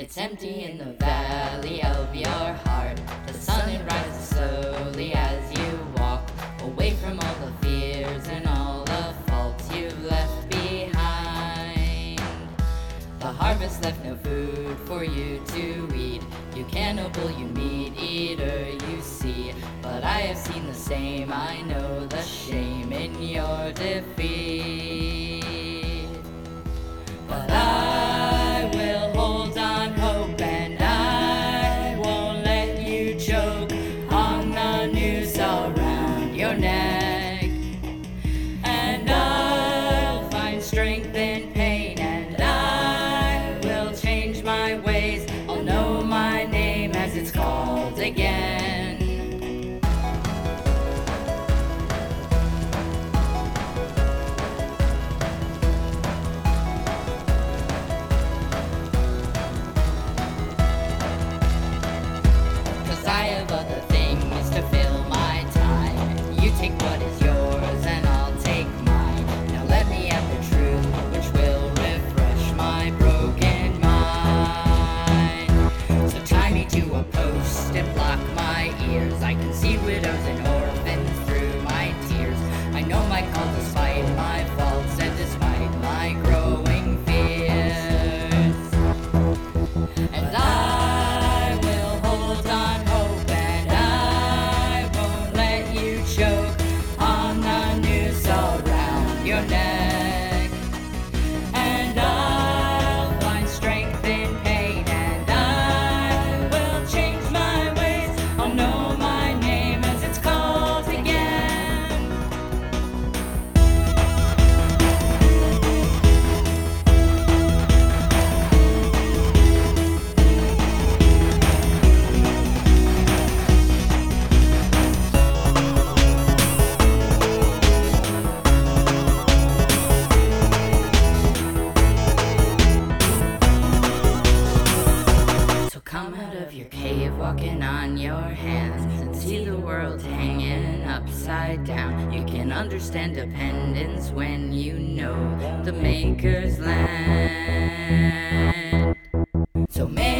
It's empty in the valley of your heart. The sun it rises slowly as you walk away from all the fears and all the faults you've left behind. The harvest left no food for you to eat. You cannibal, you meat eater, you see. But I have seen the same, I know the shame in your defeat. My ears. I can see widows and your hands and see the world hanging upside down. You can understand dependence when you know the maker's land. So make